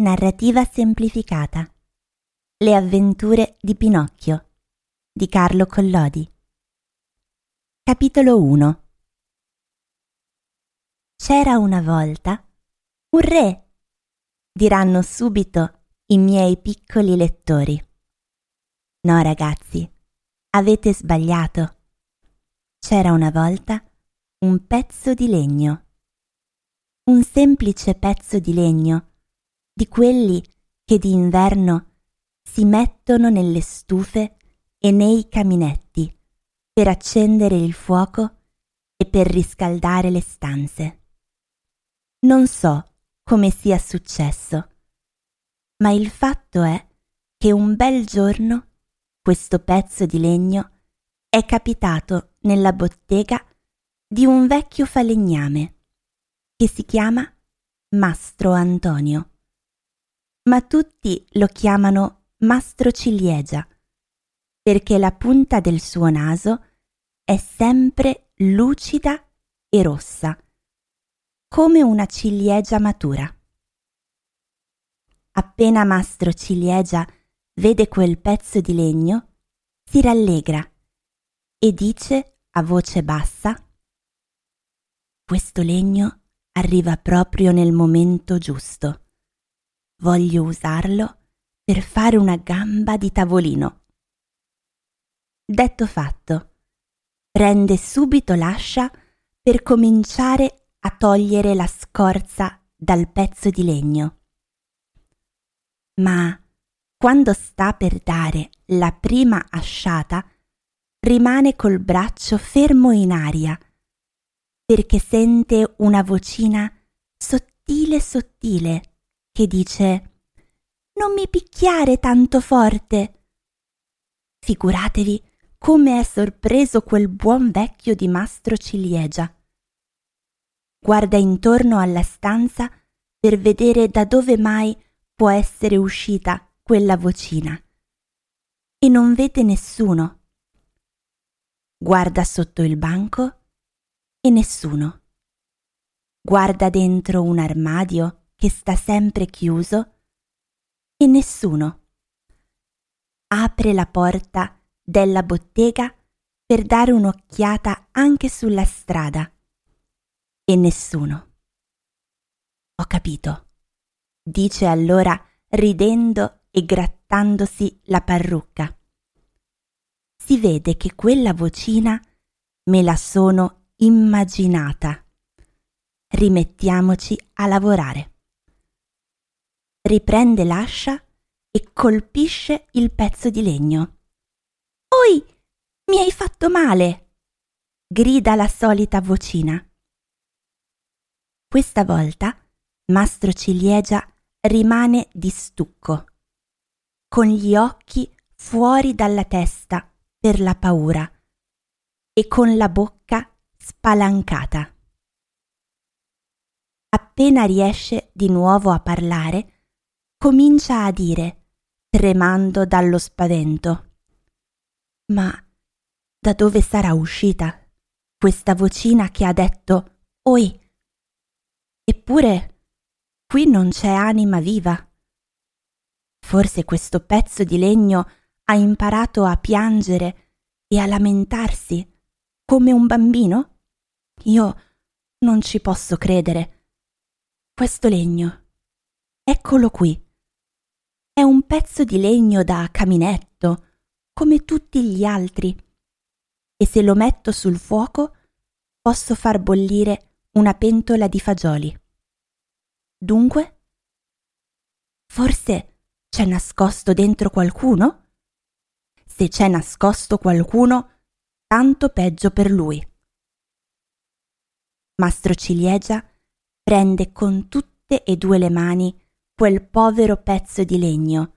Narrativa semplificata. Le avventure di Pinocchio di Carlo Collodi. Capitolo 1 C'era una volta un re, diranno subito i miei piccoli lettori. No ragazzi, avete sbagliato. C'era una volta un pezzo di legno. Un semplice pezzo di legno di quelli che d'inverno si mettono nelle stufe e nei caminetti per accendere il fuoco e per riscaldare le stanze. Non so come sia successo, ma il fatto è che un bel giorno questo pezzo di legno è capitato nella bottega di un vecchio falegname che si chiama Mastro Antonio ma tutti lo chiamano Mastro Ciliegia, perché la punta del suo naso è sempre lucida e rossa, come una ciliegia matura. Appena Mastro Ciliegia vede quel pezzo di legno, si rallegra e dice a voce bassa Questo legno arriva proprio nel momento giusto Voglio usarlo per fare una gamba di tavolino. Detto fatto, prende subito l'ascia per cominciare a togliere la scorza dal pezzo di legno. Ma quando sta per dare la prima asciata, rimane col braccio fermo in aria, perché sente una vocina sottile sottile che dice Non mi picchiare tanto forte. Figuratevi come è sorpreso quel buon vecchio di mastro ciliegia. Guarda intorno alla stanza per vedere da dove mai può essere uscita quella vocina. E non vede nessuno. Guarda sotto il banco e nessuno. Guarda dentro un armadio che sta sempre chiuso e nessuno. Apre la porta della bottega per dare un'occhiata anche sulla strada e nessuno. Ho capito, dice allora ridendo e grattandosi la parrucca. Si vede che quella vocina me la sono immaginata. Rimettiamoci a lavorare riprende l'ascia e colpisce il pezzo di legno. Oi, mi hai fatto male! grida la solita vocina. Questa volta Mastro Ciliegia rimane di stucco, con gli occhi fuori dalla testa per la paura e con la bocca spalancata. Appena riesce di nuovo a parlare, comincia a dire, tremando dallo spavento. Ma da dove sarà uscita questa vocina che ha detto Oi? Eppure qui non c'è anima viva. Forse questo pezzo di legno ha imparato a piangere e a lamentarsi come un bambino? Io non ci posso credere. Questo legno. Eccolo qui è un pezzo di legno da caminetto, come tutti gli altri, e se lo metto sul fuoco posso far bollire una pentola di fagioli. Dunque? Forse c'è nascosto dentro qualcuno? Se c'è nascosto qualcuno, tanto peggio per lui. Mastro Ciliegia prende con tutte e due le mani quel povero pezzo di legno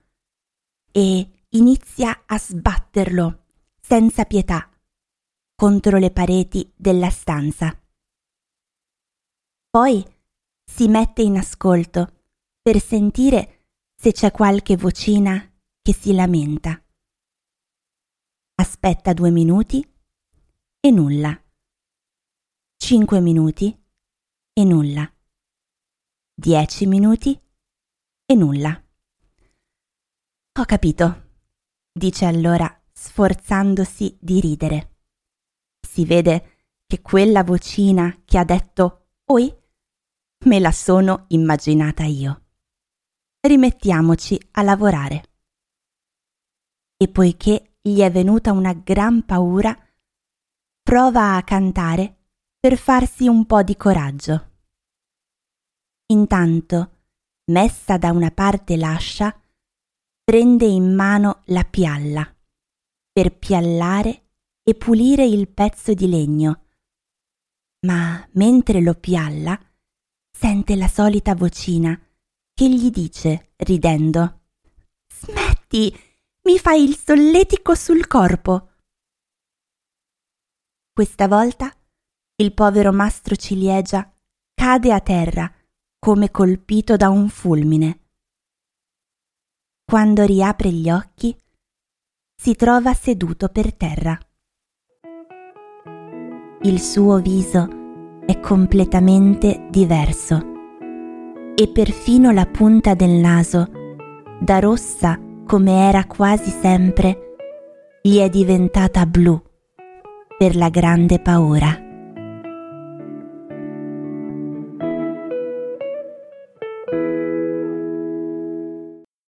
e inizia a sbatterlo senza pietà contro le pareti della stanza. Poi si mette in ascolto per sentire se c'è qualche vocina che si lamenta. Aspetta due minuti e nulla. Cinque minuti e nulla. Dieci minuti e nulla. Ho capito, dice allora, sforzandosi di ridere. Si vede che quella vocina che ha detto Oi me la sono immaginata io. Rimettiamoci a lavorare. E poiché gli è venuta una gran paura, prova a cantare per farsi un po' di coraggio. Intanto, messa da una parte l'ascia, prende in mano la pialla per piallare e pulire il pezzo di legno. Ma mentre lo pialla, sente la solita vocina che gli dice, ridendo, Smetti, mi fai il solletico sul corpo. Questa volta il povero mastro ciliegia cade a terra come colpito da un fulmine. Quando riapre gli occhi, si trova seduto per terra. Il suo viso è completamente diverso e perfino la punta del naso, da rossa come era quasi sempre, gli è diventata blu per la grande paura.